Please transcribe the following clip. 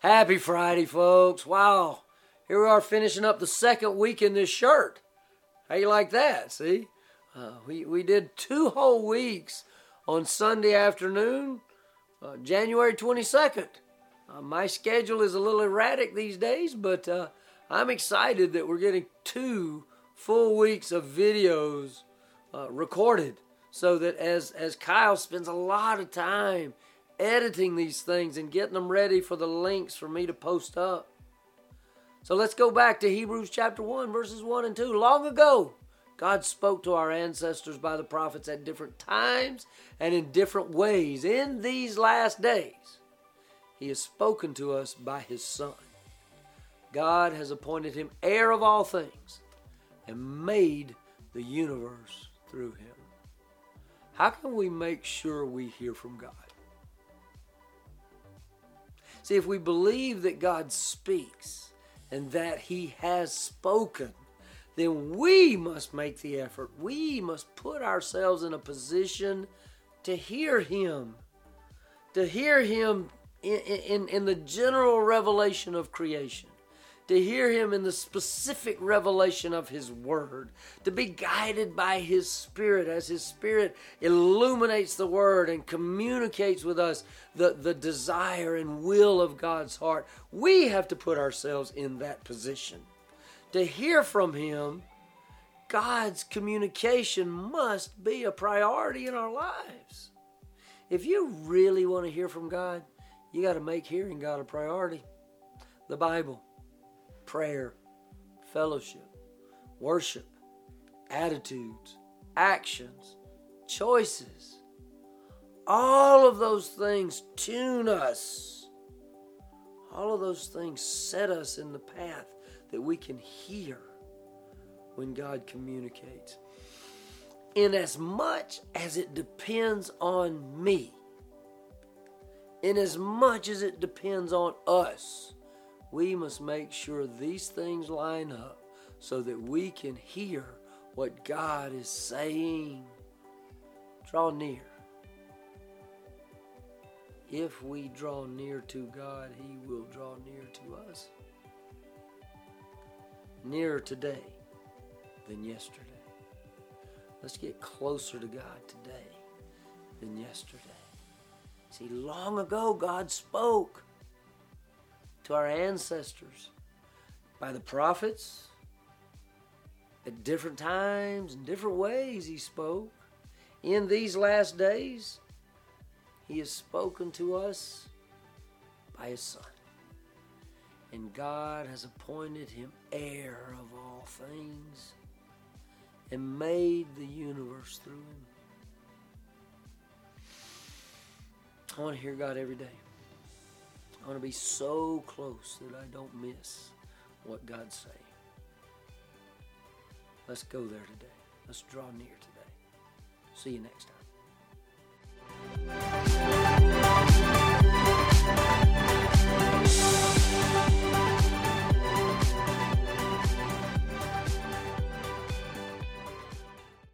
Happy Friday, folks. Wow. Here we are finishing up the second week in this shirt. How you like that? See? Uh, we, we did two whole weeks on Sunday afternoon, uh, January 22nd. Uh, my schedule is a little erratic these days, but uh, I'm excited that we're getting two full weeks of videos uh, recorded so that as, as Kyle spends a lot of time editing these things and getting them ready for the links for me to post up. So let's go back to Hebrews chapter 1, verses 1 and 2. Long ago, God spoke to our ancestors by the prophets at different times and in different ways. In these last days, He has spoken to us by His Son. God has appointed Him heir of all things and made the universe through Him. How can we make sure we hear from God? See, if we believe that God speaks and that He has spoken, then we must make the effort. We must put ourselves in a position to hear Him, to hear Him in, in, in the general revelation of creation to hear him in the specific revelation of his word, to be guided by his spirit as his spirit illuminates the word and communicates with us the, the desire and will of God's heart. We have to put ourselves in that position. To hear from him, God's communication must be a priority in our lives. If you really want to hear from God, you got to make hearing God a priority. The Bible prayer, fellowship, worship, attitudes, actions, choices. All of those things tune us. All of those things set us in the path that we can hear when God communicates. In as much as it depends on me, in as much as it depends on us, we must make sure these things line up so that we can hear what God is saying. Draw near. If we draw near to God, He will draw near to us. Nearer today than yesterday. Let's get closer to God today than yesterday. See, long ago, God spoke to our ancestors by the prophets. At different times and different ways, He spoke. In these last days, He has spoken to us by His Son. And God has appointed Him heir of all things and made the universe through Him. I want to hear God every day. I want to be so close that I don't miss what God's saying. Let's go there today. Let's draw near today. See you next time.